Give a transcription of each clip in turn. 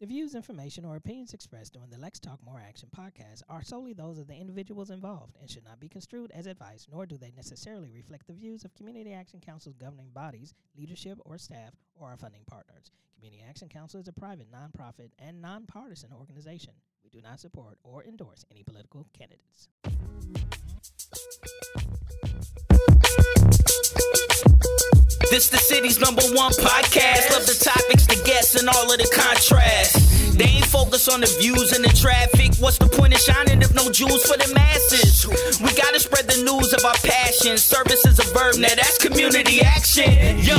The views, information, or opinions expressed during the Let's Talk More Action podcast are solely those of the individuals involved and should not be construed as advice, nor do they necessarily reflect the views of Community Action Council's governing bodies, leadership, or staff, or our funding partners. Community Action Council is a private, nonprofit, and nonpartisan organization. We do not support or endorse any political candidates. This the city's number one podcast. Love the topics, the guests, and all of the contrast. They ain't focused on the views and the traffic. What's the point of shining if no jewels for the masses? We gotta spread the news of our passion. Service is a verb, now that's community action. Yo,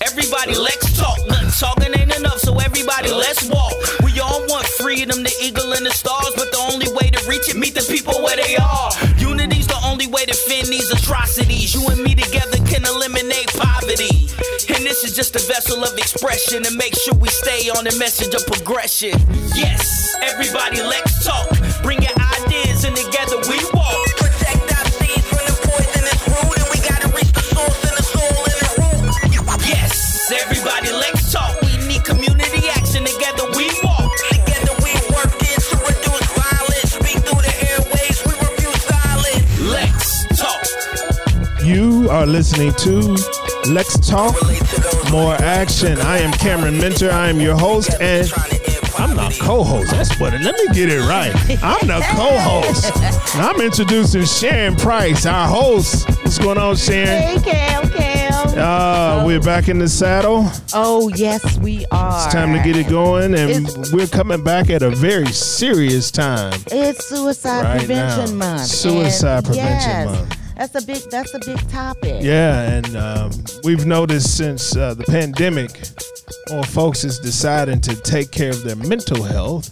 everybody, let's talk. Talking ain't enough, so everybody, let's walk. We all want freedom, the eagle and the stars, but the only way to reach it, meet the people where they are. Unity's the only way to fend these atrocities. You and me together this is just a vessel of expression to make sure we stay on the message of progression. Yes, everybody, let's talk. Bring your ideas and together we walk. Protect our seeds from the poisonous root, and we gotta reach the source and the soul and the root. Yes, everybody, let's talk. We need community action. Together we walk. Together we work in to reduce violence. Speak through the airways. We refuse silence. Let's talk. You are listening to Let's Talk More Action. I am Cameron Mentor. I am your host, and I'm not co-host. That's what. It, let me get it right. I'm the co-host. And I'm introducing Sharon Price, our host. What's going on, Sharon? Hey, Cam, Cam. Uh, we're back in the saddle. oh, yes, we are. It's time to get it going, and It's- we're coming back at a very serious time. It's Suicide Right Prevention now. Month. Suicide And Prevention yes, Month. That's a big. That's a big topic. Yeah, and um, we've noticed since uh, the pandemic, more folks is deciding to take care of their mental health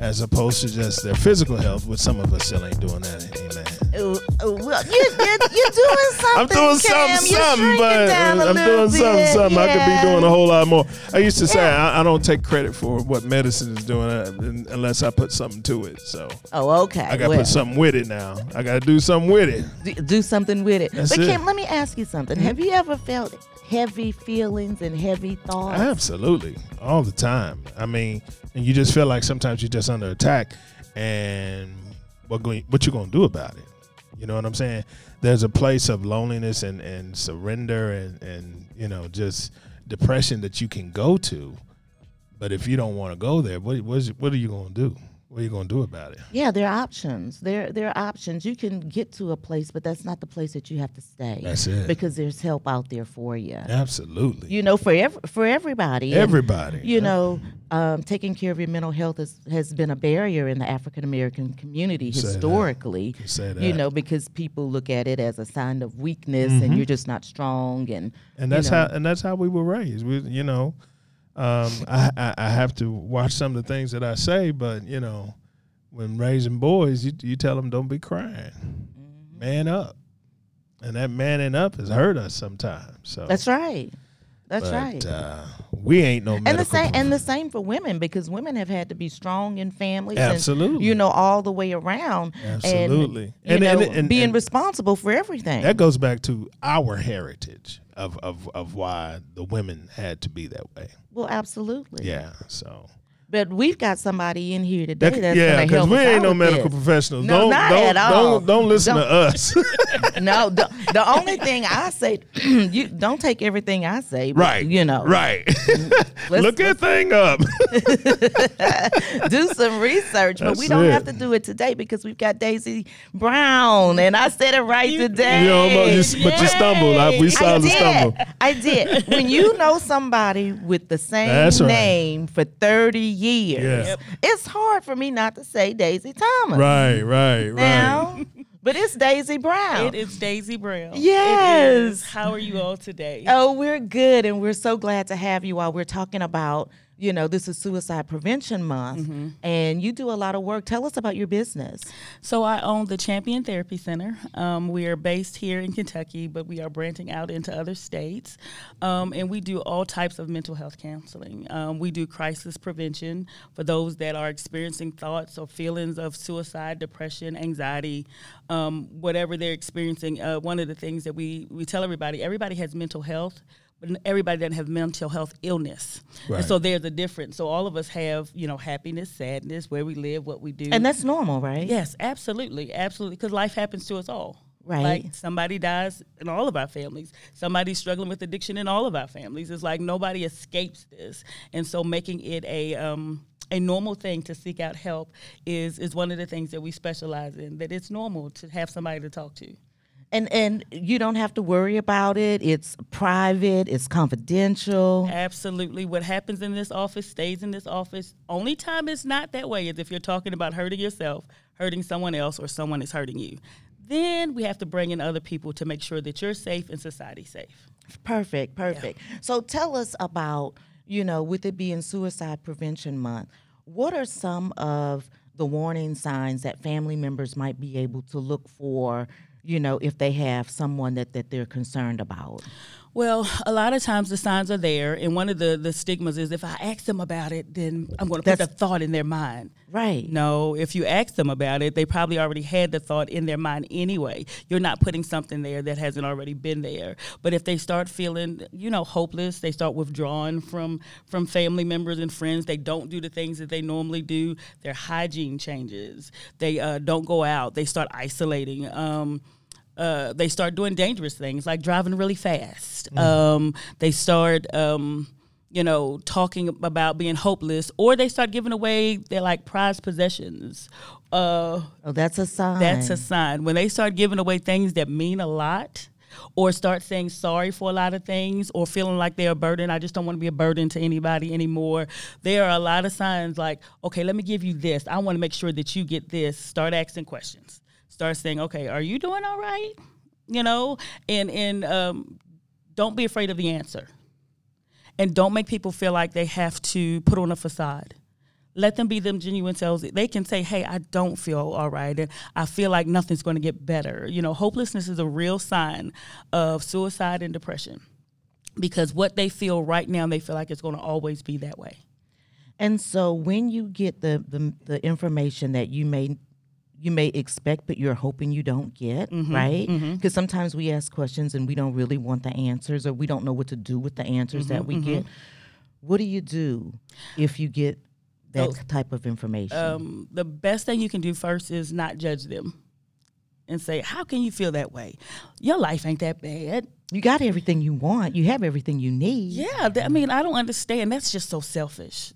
as opposed to just their physical health, which some of us still ain't doing that. Amen. Ooh, ooh, well, you, you're doing something. I'm doing Cam. something, something, but I'm doing something, bit. something. I could be doing a whole lot more. I used to say Yeah. I, I don't take credit for what medicine is doing uh, unless I put something to it. So Oh, okay. I got to well, put something with it now. I got to do something with it. do, do something with it. That's but it. Kim, let me ask you something. Have you ever felt heavy feelings and heavy thoughts? Absolutely, all the time. I mean, and you just feel like sometimes you're just under attack, and what going, what you gonna do about it? You know what I'm saying? There's a place of loneliness and and surrender and and you know just depression that you can go to, but if you don't want to go there, what what's, what are you gonna do? What are you gonna do about it? Yeah, there are options. There there are options. You can get to a place, but that's not the place that you have to stay. That's it. Because there's help out there for you. Absolutely, You know, for ev- for everybody. And, everybody. you know, um, taking care of your mental health is, has been a barrier in the African American community Say that. historically. Say You know, because people look at it as a sign of weakness, and you're just not strong, and and you that's know. how and that's how we were raised. We, you know, um, I, I I have to watch some of the things that I say, but you know, when raising boys, you you tell them don't be crying, Mm-hmm. man up, and that manning up has hurt us sometimes. So That's right. That's but, right. Uh, we ain't no and the same and the same for women because women have had to be strong in families Absolutely. and you know all the way around Absolutely. and, And- know, and- being responsible for everything that goes back to our heritage of of of why the women had to be that way. well absolutely Yeah. So. But we've got somebody in here today That, that's yeah, going to because help we ain't no medical this. professionals. No, don't, not don't, at all. Don't, don't listen Don't- to us. no the, the only thing i say you don't take everything i say but, right. you know Right. let's- Look that thing up. do some research but we don't it. have to do it today because we've got daisy brown and i said it right today you almost, you, but you stumbled. I, we saw I the did. stumble. I did. When you know somebody with the same That's right. name for 30 years, Yeah. Yep. it's hard for me not to say Daisy Thomas. Right, right, right. Now, but it's Daisy Brown. It is Daisy Brown. Yes. is. How are you all today? Oh, we're good, and we're so glad to have you while we're talking about, you know, this is Suicide Prevention Month, Mm-hmm. and you do a lot of work. Tell us about your business. So I own the Champion Therapy Center. Um, we are based here in Kentucky, but we are branching out into other states, um, and we do all types of mental health counseling. Um, we do crisis prevention for those that are experiencing thoughts or feelings of suicide, depression, anxiety, um, whatever they're experiencing. Uh, one of the things that we we tell everybody, everybody has mental health. But everybody doesn't have mental health illness. Right. And so there's a difference. So all of us have, you know, happiness, sadness, where we live, what we do. And that's normal, right? Yes, absolutely, absolutely, because life happens to us all. Right. Like somebody dies in all of our families. Somebody's struggling with addiction in all of our families. It's like nobody escapes this, and so making it a um, a normal thing to seek out help is is one of the things that we specialize in. That it's normal to have somebody to talk to. And and you don't have to worry about it. It's private. It's confidential. Absolutely. What happens in this office stays in this office. Only time it's not that way is if you're talking about hurting yourself, hurting someone else, or someone is hurting you. Then we have to bring in other people to make sure that you're safe and society safe. Perfect, perfect. So tell us about, you know, with it being Suicide Prevention Month, what are some of the warning signs that family members might be able to look for, you know, if they have someone that, that they're concerned about? Well, a lot of times the signs are there, and one of the, the stigmas is if I ask them about it, then I'm going to put the thought in their mind. Right. No, if you ask them about it, they probably already had the thought in their mind anyway. You're not putting something there that hasn't already been there. But if they start feeling, you know, hopeless, they start withdrawing from from family members and friends. They don't do the things that they normally do. Their hygiene changes. They uh, don't go out. They start isolating. Um, uh, they start doing dangerous things like driving really fast. Um, they start, um, you know, talking about being hopeless, or they start giving away their like prized possessions. Uh, Oh, that's a sign. that's a sign when they start giving away things that mean a lot. Or start saying sorry for a lot of things, or feeling like they're a burden. I just don't want to be a burden to anybody anymore. There are a lot of signs like, okay, let me give you this. I want to make sure that you get this. Start asking questions start saying, okay, are you doing all right? You know, and and um, don't be afraid of the answer, and don't make people feel like they have to put on a facade. Let them be them genuine selves. They can say, "Hey, I don't feel all right, and I feel like nothing's going to get better." You know, hopelessness is a real sign of suicide and depression because what they feel right now, they feel like it's going to always be that way. And so when you get the, the the information that you may you may expect but you're hoping you don't get, Mm-hmm, right? Because sometimes we ask questions and we don't really want the answers or we don't know what to do with the answers that Mm-hmm, we get. What do you do if you get that type of information? um, the best thing you can do first is not judge them and say, How can you feel that way? Your life ain't that bad. you got everything you want. You have everything you need. Yeah, th- I mean, I don't understand. That's just so selfish.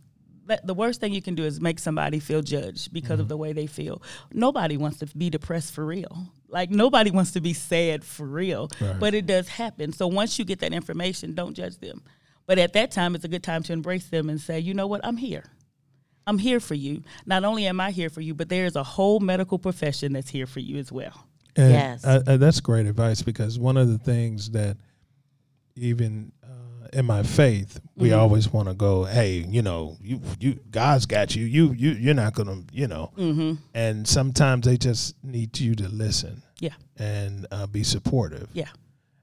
That, the worst thing you can do is make somebody feel judged because of mm-hmm. the way they feel. Nobody wants to be depressed for real. Like nobody wants to be sad for real, Right. but it does happen. So once you get that information, don't judge them. But at that time, it's a good time to embrace them and say, you know what, I'm here. I'm here for you. Not only am I here for you, but there is a whole medical profession that's here for you as well. And Yes. I, I, that's great advice because one of the things that even in my faith we Mm-hmm. always want to go, hey, you know, you you God's got you. You you you're not gonna, you know. Mm-hmm. And sometimes they just need you to listen Yeah, and uh, be supportive. yeah.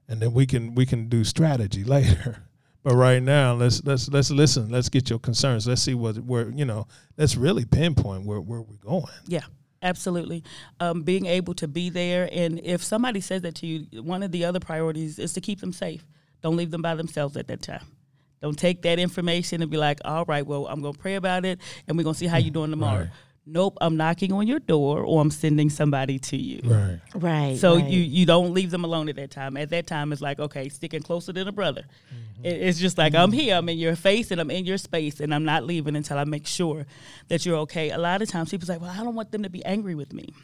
and then we can we can do strategy later. But right now, let's let's let's listen. Let's get your concerns. Let's see what where you know. Let's really pinpoint where where we're going. Yeah, absolutely. Um, being able to be there, and if somebody says that to you, one of the other priorities is to keep them safe. Don't leave them by themselves at that time. Don't take that information and be like, all right, well, I'm going to pray about it, and we're going to see how you're doing tomorrow. Right. Nope, I'm knocking on your door, or I'm sending somebody to you. Right. Right. So right. you you don't leave them alone at that time. At that time, it's like okay, sticking closer than a brother. Mm-hmm. It- it's just like I'm here, I'm in your face, and I'm in your space, and I'm not leaving until I make sure that you're okay. A lot of times, people's like, well, I don't want them to be angry with me.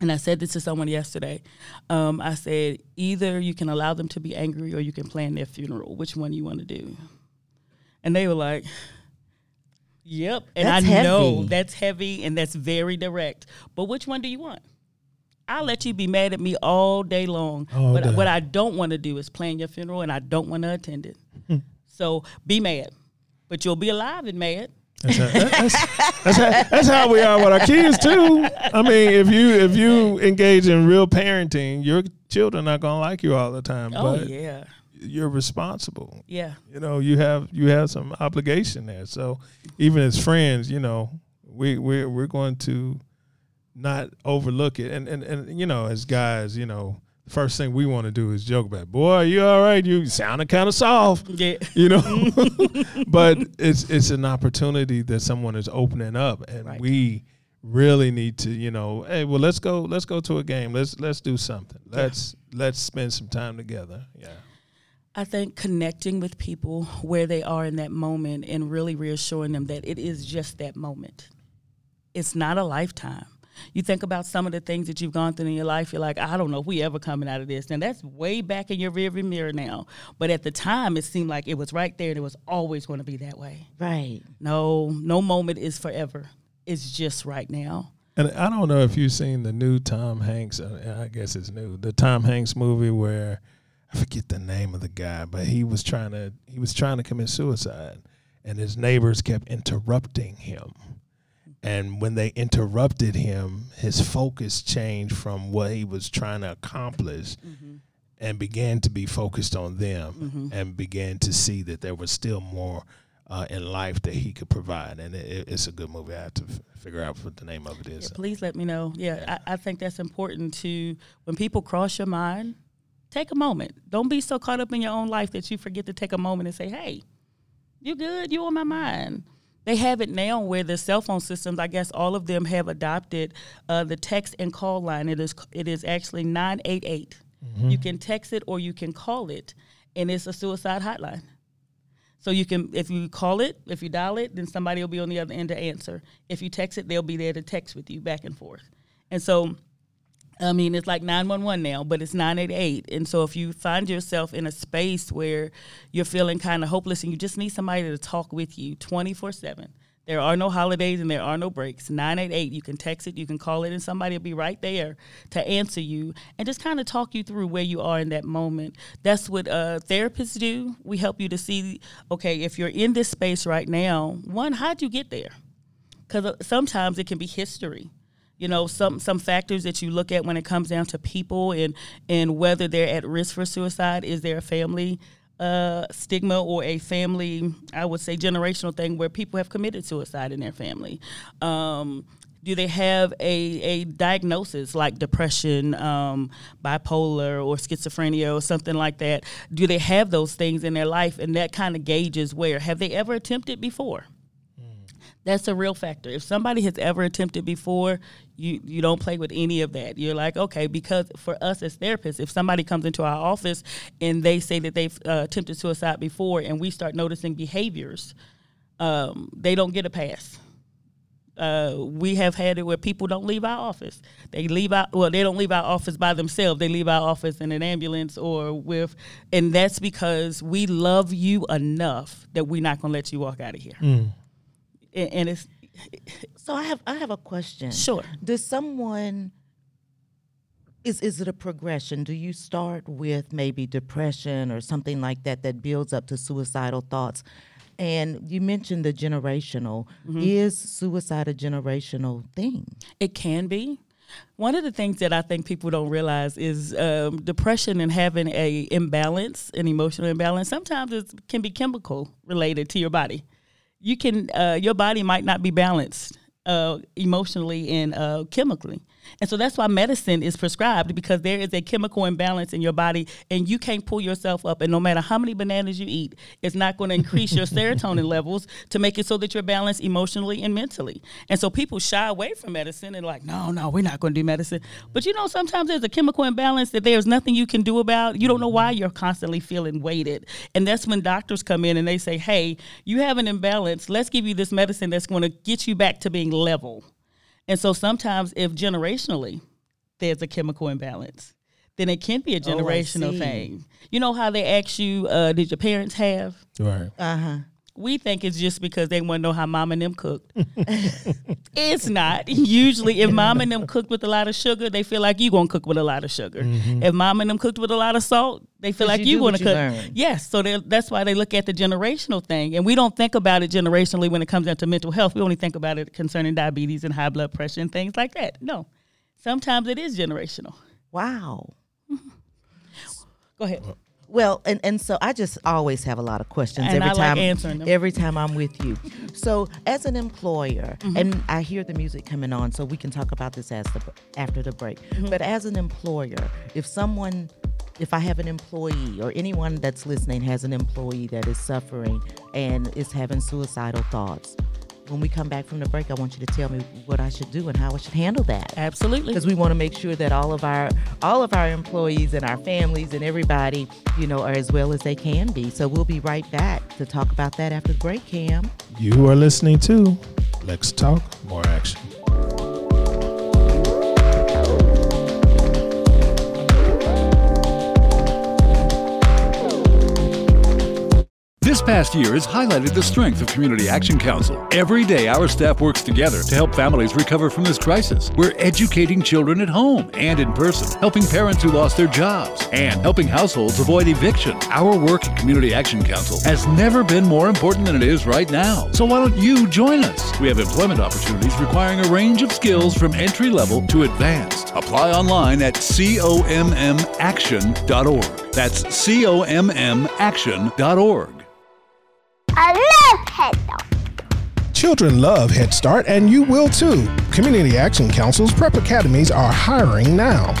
And I said this to someone yesterday. Um, I said either you can allow them to be angry, or you can plan their funeral. Which one do you want to do? And they were like. Yep, and That's I know heavy. that's heavy and that's very direct. But which one do you want? I'll let you be mad at me all day long. All but day. what I don't want to do is plan your funeral and I don't want to attend it. so be mad. But you'll be alive and mad. That's how, that's, that's, how, that's how we are with our kids too. I mean, if you if you engage in real parenting, your children are gonna like you all the time. Oh but yeah. you're responsible. Yeah. You know, you have you have some obligation there. So even as friends, you know, we we we're going to not overlook it. And and and you know, as guys, you know, first thing we want to do is joke about, boy, you all right? You sounding kind of soft, Yeah. you know. but it's it's an opportunity that someone is opening up, and Right. we really need to, you know, hey, well, let's go, let's go to a game. Let's let's do something. Let's let's spend some time together. Yeah. I think connecting with people where they are in that moment and really reassuring them that it is just that moment. It's not a lifetime. You think about some of the things that you've gone through in your life, you're like, I don't know if we ever coming out of this. And that's way back in your rearview mirror now. But at the time, it seemed like it was right there and it was always going to be that way. Right. No, no moment is forever. It's just right now. And I don't know if you've seen the new Tom Hanks. uh, I guess it's new. The Tom Hanks movie where I forget the name of the guy, but he was trying to he was trying to commit suicide, and his neighbors kept interrupting him. And when they interrupted him, his focus changed from what he was trying to accomplish and began to be focused on them and began to see that there was still more uh, in life that he could provide. And it, it- it's a good movie. I have to f- figure out what the name of it is. Yeah, please let me know. Yeah, I, I think that's important to when people cross your mind, take a moment. Don't be so caught up in your own life that you forget to take a moment and say, "Hey, you good? You on my mind." They have it now where the cell phone systems, I guess all of them have adopted uh, the text and call line. It is it is actually nine eight eight. You can text it or you can call it, and it's a suicide hotline. So you can, if you call it, if you dial it, then somebody will be on the other end to answer. If you text it, they'll be there to text with you back and forth. And so, I mean, it's like 911 now, but it's 988. And so if you find yourself in a space where you're feeling kind of hopeless and you just need somebody to talk with you 24 7, there are no holidays and there are no breaks. 988, you can text it, you can call it, and somebody will be right there to answer you and just kind of talk you through where you are in that moment. That's what uh, therapists do. We help you to see, okay, if you're in this space right now, one, how'd you get there? Because sometimes it can be history. You know, some some factors that you look at when it comes down to people and and whether they're at risk for suicide. Is there a family uh, stigma or a family, I would say, generational thing where people have committed suicide in their family? Um, do they have a, a diagnosis like depression, um, bipolar, or schizophrenia, or something like that? Do they have those things in their life? And that kind of gauges where. Have they ever attempted before? That's a real factor. If somebody has ever attempted before, you you don't play with any of that. You're like, okay, because for us as therapists, if somebody comes into our office and they say that they've uh, attempted suicide before, and we start noticing behaviors, um, they don't get a pass. Uh, we have had it where people don't leave our office. They leave out well, they don't leave our office by themselves. They leave our office in an ambulance or with, and that's because we love you enough that we're not gonna let you walk out of here. And, and it's So I have I have a question. Sure. Does someone is is it a progression? Do you start with maybe depression or something like that that builds up to suicidal thoughts? And you mentioned the generational. Mm-hmm. Is suicide a generational thing? It can be. One of the things that I think people don't realize is um, depression and having a imbalance, an emotional imbalance. Sometimes it can be chemical related to your body. You can, uh, your body might not be balanced uh, emotionally and uh, chemically, and so that's why medicine is prescribed because there is a chemical imbalance in your body, and you can't pull yourself up. And no matter how many bananas you eat, it's not going to increase your serotonin levels to make it so that you're balanced emotionally and mentally. And so people shy away from medicine and like, no, no, we're not going to do medicine. But you know, sometimes there's a chemical imbalance that there's nothing you can do about. You don't know why you're constantly feeling weighted, and that's when doctors come in and they say, hey, you have an imbalance. Let's give you this medicine that's going to get you back to being level. And so sometimes, if generationally there's a chemical imbalance, then it can be a Oh, generational see. thing. You know how they ask you, uh, did your parents have? Right. Uh huh. We think it's just because they want to know how mom and them cooked. it's not. Usually, if mom and them cooked with a lot of sugar, they feel like you're gonna cook with a lot of sugar. Mm-hmm. If mom and them cooked with a lot of salt, they feel like you you, do gonna cook. learn. Yes, so that's why they look at the generational thing, and we don't think about it generationally when it comes down to mental health. We only think about it concerning diabetes and high blood pressure and things like that. No, sometimes it is generational. Wow. Go ahead. Well, and, and so I just always have a lot of questions And every I like time answering them. every time I'm with you. So as an employer, Mm-hmm. and I hear the music coming on, so we can talk about this as the after the break. Mm-hmm. But as an employer, if someone if I have an employee or anyone that's listening has an employee that is suffering and is having suicidal thoughts, when we come back from the break, I want you to tell me what I should do and how I should handle that Absolutely. because we want to make sure that all of our all of our employees and our families and everybody you know are as well as they can be so we'll be right back to talk about that after the break cam You are listening to Let's Talk More Action. This past year has highlighted the strength of Community Action Council. Every day, our staff works together to help families recover from this crisis. We're educating children at home and in person, helping parents who lost their jobs, and helping households avoid eviction. Our work at Community Action Council has never been more important than it is right now. So why don't you join us? We have employment opportunities requiring a range of skills from entry level to advanced. Apply online at commaction.org. That's commaction.org. Head Start. Children love Head Start, and you will too. Community Action Council's prep academies are hiring now.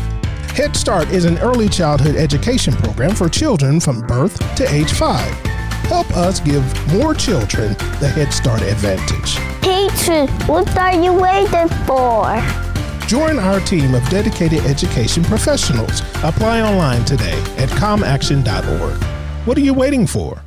Head Start is an early childhood education program for children from birth to age five. Help us give more children the Head Start advantage. Teacher, what are you waiting for? Join our team of dedicated education professionals. Apply online today at commaction.org. What are you waiting for?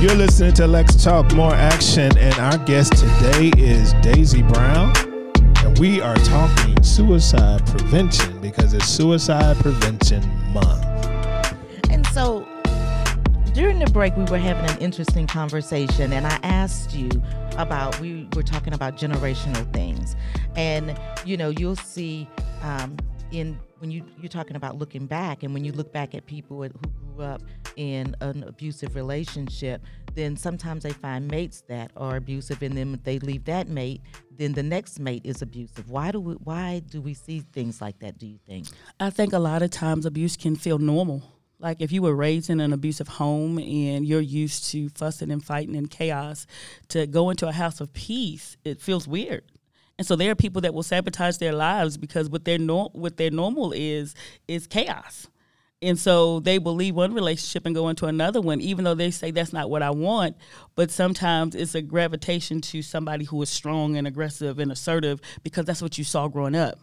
You're listening to Let's Talk More Action, and our guest today is Daisy Brown. And we are talking suicide prevention because it's Suicide Prevention Month. and so during the break we were having an interesting conversation and i asked you about we were talking about generational things and you know you'll see um, in when you you're talking about looking back and when you look back at people who grew up in an abusive relationship then sometimes they find mates that are abusive and then if they leave that mate then the next mate is abusive why do we why do we see things like that do you think I think a lot of times abuse can feel normal. Like if you were raised in an abusive home and you're used to fussing and fighting and chaos, to go into a house of peace, it feels weird. And so there are people that will sabotage their lives because what their nor- what their normal is is chaos. And so they will leave one relationship and go into another one, even though they say that's not what I want. But sometimes it's a gravitation to somebody who is strong and aggressive and assertive because that's what you saw growing up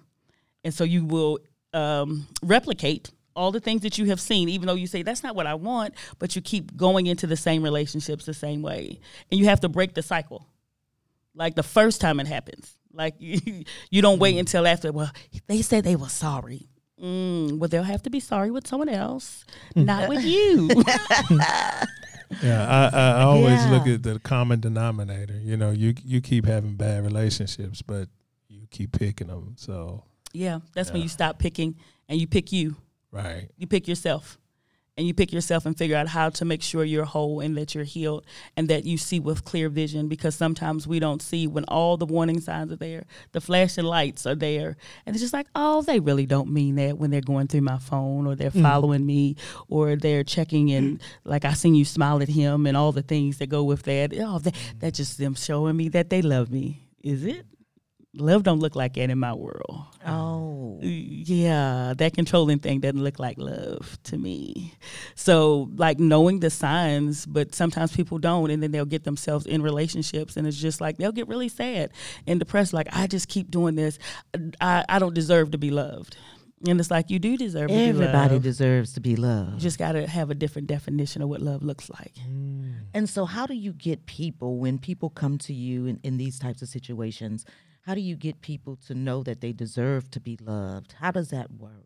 and so you will um, replicate all the things that you have seen even though you say that's not what i want but you keep going into the same relationships the same way and you have to break the cycle like the first time it happens like you, you don't wait until after well they said they were sorry mm, well they'll have to be sorry with someone else not with you Yeah, I, I, always Yeah. look at the common denominator. You know, you you keep having bad relationships, but you keep picking them. So, yeah that's when you stop picking and you pick you right. you pick yourself and you pick yourself and figure out how to make sure you're whole and that you're healed and that you see with clear vision because sometimes we don't see when all the warning signs are there the flashing lights are there and it's just like oh they really don't mean that when they're going through my phone or they're mm-hmm. following me or they're checking and like i seen you smile at him and all the things that go with that. Oh that, that's just them showing me that they love me. Is it love don't look like that in my world oh yeah, that controlling thing doesn't look like love to me. So, like knowing the signs, but sometimes people don't, and then they'll get themselves in relationships, and it's just like they'll get really sad and depressed. Like, I just keep doing this. I, I don't deserve to be loved. And it's like, you do deserve to be everybody loved. deserves to be you loved just got to have a different definition of what love looks like. Mm. And so, how do you get people when people come to you in, in these types of situations? How do you get people to know that they deserve to be loved? How does that work?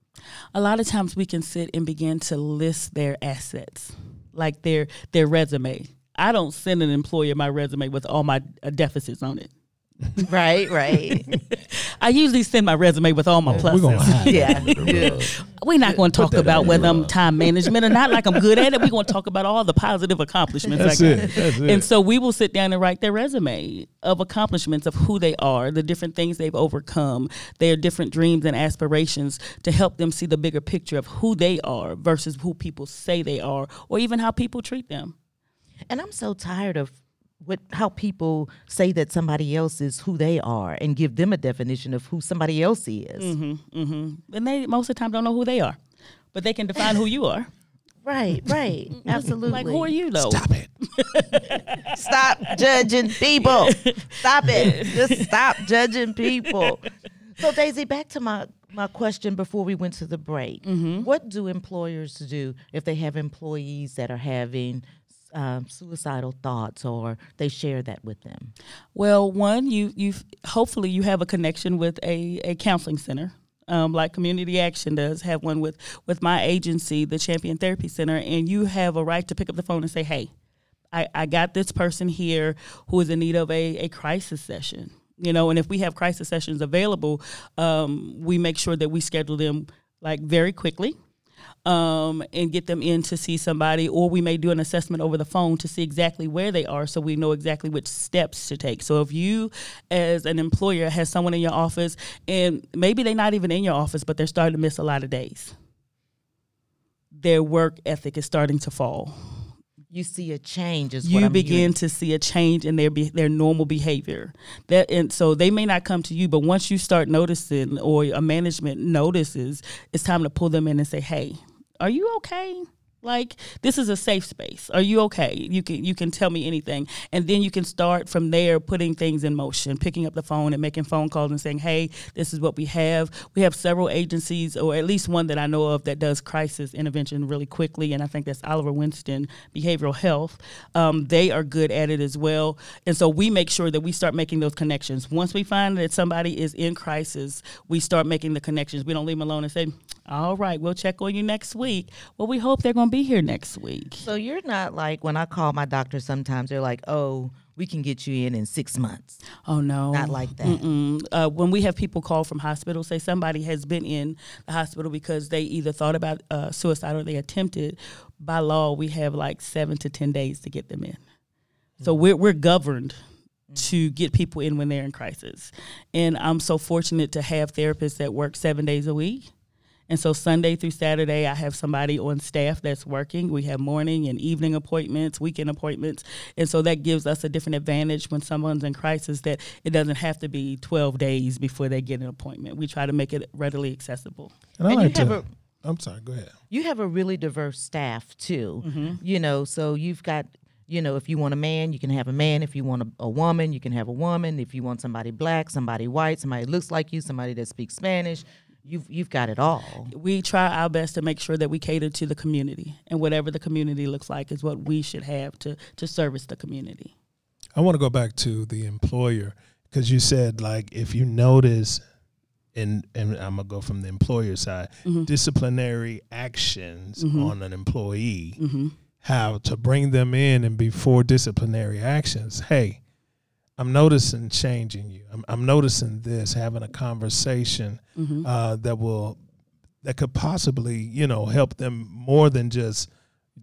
a lot of times we can sit and begin to list their assets, like their their resume. I don't send an employer my resume with all my uh, deficits on it. Right, right. I usually send my resume with all my We're pluses. gonna hide Yeah. yeah. We're not going to talk about whether I'm time management or not, like I'm good at it. We're going to talk about all the positive accomplishments. That's I got. it. That's it. And so we will sit down and write their resume of accomplishments of who they are, the different things they've overcome, their different dreams and aspirations to help them see the bigger picture of who they are versus who people say they are, or even how people treat them. And I'm so tired of what how people say that somebody else is who they are and give them a definition of who somebody else is. Mm-hmm, mm-hmm. And they most of the time don't know who they are, but they can define who you are. Right, right. Absolutely. Like, who are you though? Stop it. Stop judging people. Stop it. Just stop judging people. So Daisy, back to my my question before we went to the break. Mm-hmm. What do employers do if they have employees that are having um, suicidal thoughts or they share that with them? Well, one, you you hopefully you have a connection with a, a counseling center. Um, like Community Action does have one with with my agency, the Champion Therapy Center, and you have a right to pick up the phone and say, "Hey, I, I got this person here who is in need of a, a crisis session." You know, and if we have crisis sessions available, um, we make sure that we schedule them like very quickly um, and get them in to see somebody, or we may do an assessment over the phone to see exactly where they are so we know exactly which steps to take. So if you, as an employer, has someone in your office and maybe they're not even in your office, but they're starting to miss a lot of days, their work ethic is starting to fall. You see a change is You begin hearing. to see a change in their be- their normal behavior. That and so they may not come to you, but once you start noticing or a management notices, it's time to pull them in and say, "Hey, are you okay?" Like this is a safe space. Are you okay? You can you can tell me anything, and then you can start from there, putting things in motion, picking up the phone and making phone calls and saying, "Hey, this is what we have." We have several agencies, or at least one that I know of that does crisis intervention really quickly, and I think that's Oliver Winston Behavioral Health. Um, they are good at it as well, and so we make sure that we start making those connections. Once we find that somebody is in crisis, we start making the connections. We don't leave them alone and say, "All right, we'll check on you next week." Well, we hope they're going be here next week. So you're not like when I call my doctor sometimes they're like, "Oh, we can get you in in 6 months." Oh no, Not like that. Uh, when we have people call from hospitals, say somebody has been in the hospital because they either thought about uh, suicide or they attempted. By law, we have like seven to ten days to get them in. So we're we're governed to get people in when they're in crisis, and I'm so fortunate to have therapists that work seven days a week. And so Sunday through Saturday, I have somebody on staff that's working. We have morning and evening appointments, weekend appointments. And so that gives us a different advantage when someone's in crisis that it doesn't have to be 12 days before they get an appointment. We try to make it readily accessible. And I And you like have to. a- I'm sorry. Go ahead. you have a really diverse staff too. Mm-hmm. You know, so you've got, you know, if you want a man, you can have a man. If you want a, a woman, you can have a woman. If you want somebody black, somebody white, somebody looks like you, somebody that speaks Spanish, you've you've got it all. We try our best to make sure that we cater to the community, and whatever the community looks like is what we should have to, to service the community. I want to go back to the employer because you said like if you notice, and and I'm gonna go from the employer side, mm-hmm. disciplinary actions mm-hmm. on an employee, mm-hmm. how to bring them in and before disciplinary actions. Hey, I'm noticing changing you. I'm, I'm noticing this. Having a conversation mm-hmm. uh, that will that could possibly you know help them more than just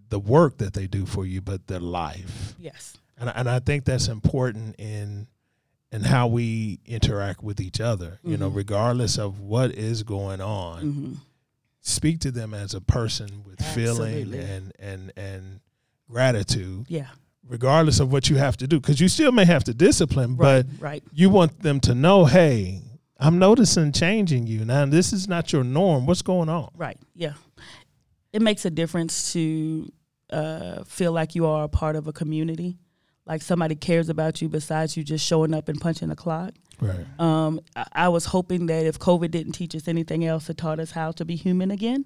the work that they do for you, but their life Yes. and I, and I think that's important in in how we interact with each other. You know, mm-hmm. regardless of what is going on, mm-hmm. speak to them as a person with feeling and and and gratitude, Yeah. Regardless of what you have to do, because you still may have to discipline, but right. you want them to know, hey. I'm noticing changing you now. This is not your norm. What's going on? Right. Yeah. It makes a difference to uh, feel like you are a part of a community, like somebody cares about you besides you just showing up and punching the clock. Right. Um, I, I was hoping that if COVID didn't teach us anything else, it taught us how to be human again.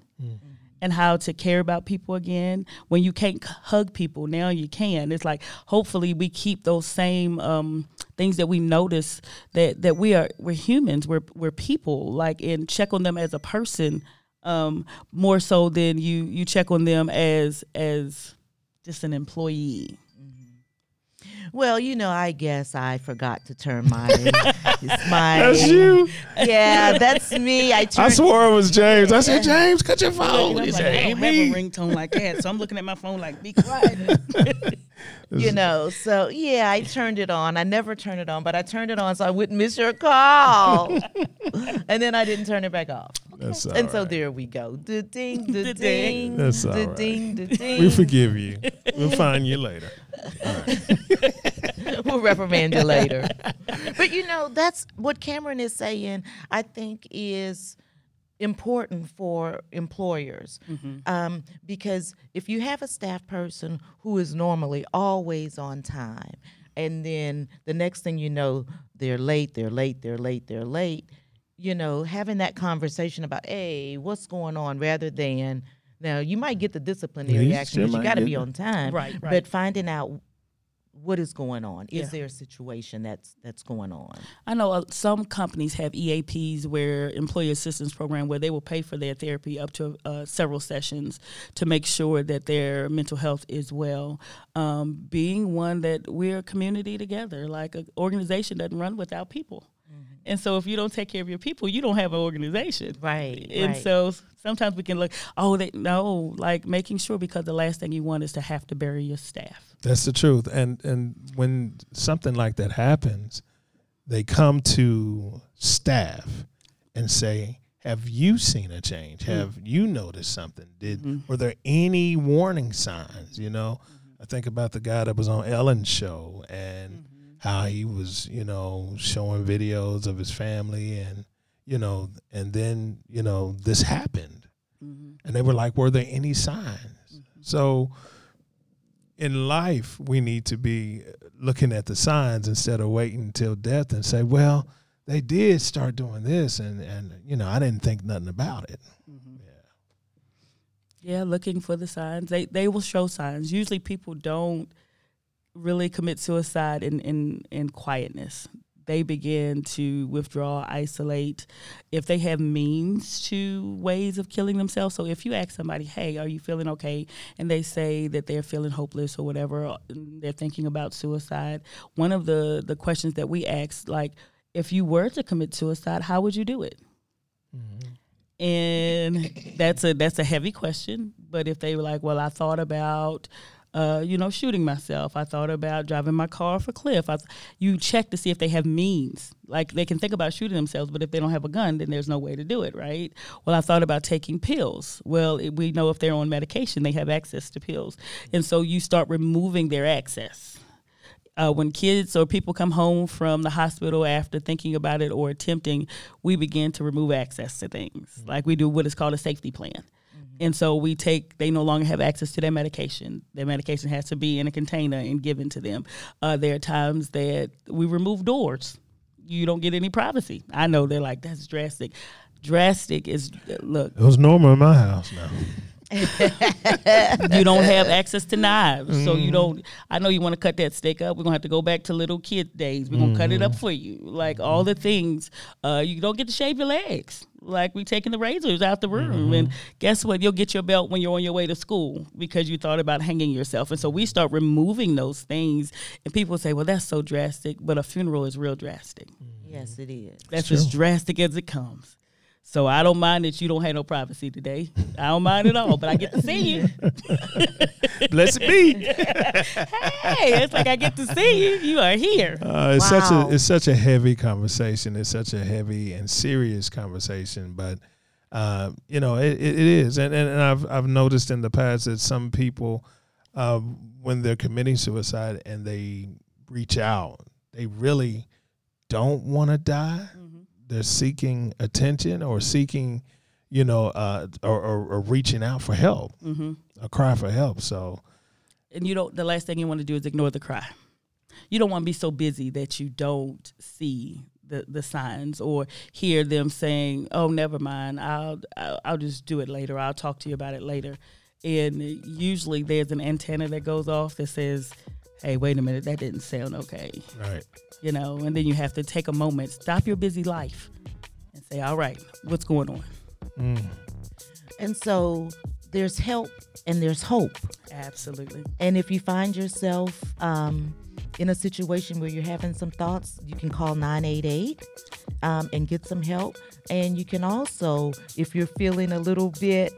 And how to care about people again. When you can't hug people, now you can. It's like hopefully we keep those same um, things that we notice that that we are we're humans, we're we're people. Like and check on them as a person um, more so than you you check on them as as just an employee. Well, you know, I guess I forgot to turn my my. That's you. Yeah, that's me. I turned, I swore it was James. I said, James, cut your phone. I'm like, said, I don't have a ringtone like that, so I'm looking at my phone like, be quiet. you know, so yeah, I turned it on. I never turn it on, but I turned it on so I wouldn't miss your call. and then I didn't turn it back off. That's all and so there we go. The ding, da Da ding, ding. That's all da right. ding, da ding. We forgive you. We'll find you later. we'll reprimand you later. But you know, that's what Cameron is saying. I think is important for employers um, because if you have a staff person who is normally always on time, and then the next thing you know, they're late, they're late, they're late, they're late. You know, having that conversation about, hey, what's going on, rather than now you might get the disciplinary You action sure because you got to be on time, Right, right. But finding out what is going on. Yeah. Is there a situation that's that's going on? I know uh, some companies have EAPs where employee assistance program where they will pay for their therapy up to uh, several sessions to make sure that their mental health is well. Um, being one that we're a community together, like an organization doesn't run without people. And so if you don't take care of your people, you don't have an organization. Right. And right. so sometimes we can look, oh, they no, like making sure because the last thing you want is to have to bury your staff. That's the truth. And and when something like that happens, they come to staff and say, "Have you seen a change? Mm. Have you noticed something? Did mm-hmm. were there any warning signs? You know, mm-hmm. I think about the guy that was on Ellen's show and mm. How he was, you know, showing videos of his family and you know, and then you know this happened, mm-hmm. and they were like, "Were there any signs?" Mm-hmm. So in life, we need to be looking at the signs instead of waiting until death and say, well, they did start doing this, and, and you know, I didn't think nothing about it. Mm-hmm. Yeah, Yeah, looking for the signs. They they will show signs. Usually people don't really commit suicide in, in, in quietness. They begin to withdraw, isolate. If they have means to ways of killing themselves. So if you ask somebody, hey, are you feeling okay? And they say that they're feeling hopeless or whatever, they're thinking about suicide. One of the, the questions that we ask, like, if you were to commit suicide, how would you do it? Mm-hmm. and that's a that's a heavy question. But if they were like, well, I thought about, uh, you know, shooting myself. I thought about driving my car off a cliff. I, you check to see if they have means. Like they can think about shooting themselves, but if they don't have a gun, then there's no way to do it, right? Well, I thought about taking pills. Well, it, we know if they're on medication, they have access to pills, and so you start removing their access uh, when kids or people come home from the hospital after thinking about it or attempting, we begin to remove access to things like we do what is called a safety plan. And so we take, they no longer have access to their medication. Their medication has to be in a container and given to them. Uh, there are times that we remove doors. You don't get any privacy. I know they're like, that's drastic. Drastic is, look, It was normal in my house now. you don't have access to knives. So you don't I know you want to cut that steak up. We're gonna have to go back to little kid days. We're gonna cut it up for you. Like all the things. Uh you don't get to shave your legs. Like we taking the razors out the room. And guess what? You'll get your belt when you're on your way to school because you thought about hanging yourself. And so we start removing those things and people say, Well, that's so drastic, but a funeral is real drastic. Yes, it is. That's as drastic as it comes. So I don't mind that you don't have no privacy today. I don't mind at all, but I get to see you. Blessed be. hey, it's like I get to see you. You are here. Uh, it's such a it's such a heavy conversation. It's such a heavy and serious conversation, but uh, you know it, it, it is, and, and and I've I've noticed in the past that some people, uh, when they're committing suicide and they reach out, they really don't want to die. They're seeking attention or seeking, you know, uh, or, or, or reaching out for help, hmm a cry for help. So And you don't. The last thing you want to do is ignore the cry. You don't want to be so busy that you don't see the the signs or hear them saying, "Oh, never mind. I'll I'll, I'll just do it later. I'll talk to you about it later." And usually there's an antenna that goes off that says, "Hey, wait a minute. That didn't sound okay." right. you know, and then you have to take a moment, stop your busy life, and say, "All right, what's going on?" And so there's help and there's hope. Absolutely. And if you find yourself um, in a situation where you're having some thoughts, you can call 988 um, and get some help. And you can also, if you're feeling a little bit,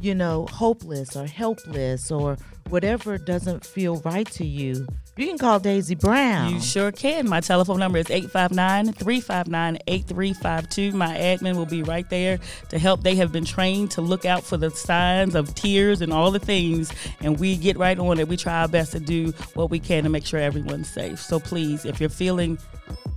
you know, hopeless or helpless or whatever doesn't feel right to you, you can call Daisy Brown. You sure can. My telephone number is 859 359 8352. My admin will be right there to help. They have been trained to look out for the signs of tears and all the things, and we get right on it. We try our best to do what we can to make sure everyone's safe. So please, if you're feeling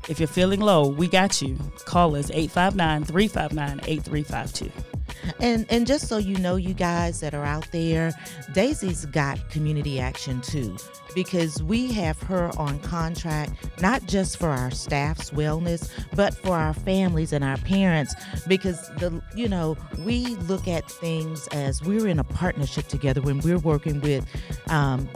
if you're feeling low, we got you. Call us 859 359 8352. And and just so you know, you guys that are out there, Daisy's got community action too, because we have her on contract not just for our staff's wellness, but for our families and our parents. Because the you know we look at things as we're in a partnership together when we're working with. Um,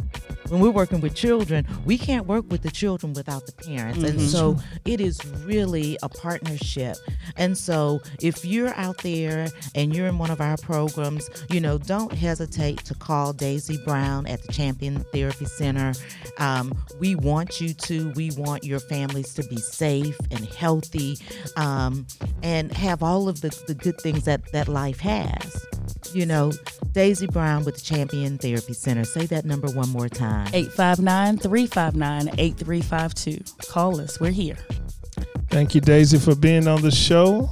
when we're working with children, we can't work with the children without the parents. And so it is really a partnership. And so if you're out there and you're in one of our programs, you know, don't hesitate to call Daisy Brown at the Champion Therapy Center. Um, we want you to, we want your families to be safe and healthy um, and have all of the, the good things that, that life has. You know, Daisy Brown with the Champion Therapy Center. Say that number one more time. 859 359 8352. Call us. We're here. Thank you, Daisy, for being on the show.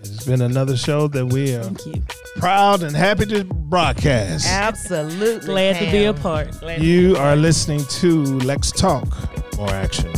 It's been another show that we are Thank you. proud and happy to broadcast. Absolutely. Glad to be a part. Glad You are listening to Lex Talk More Action.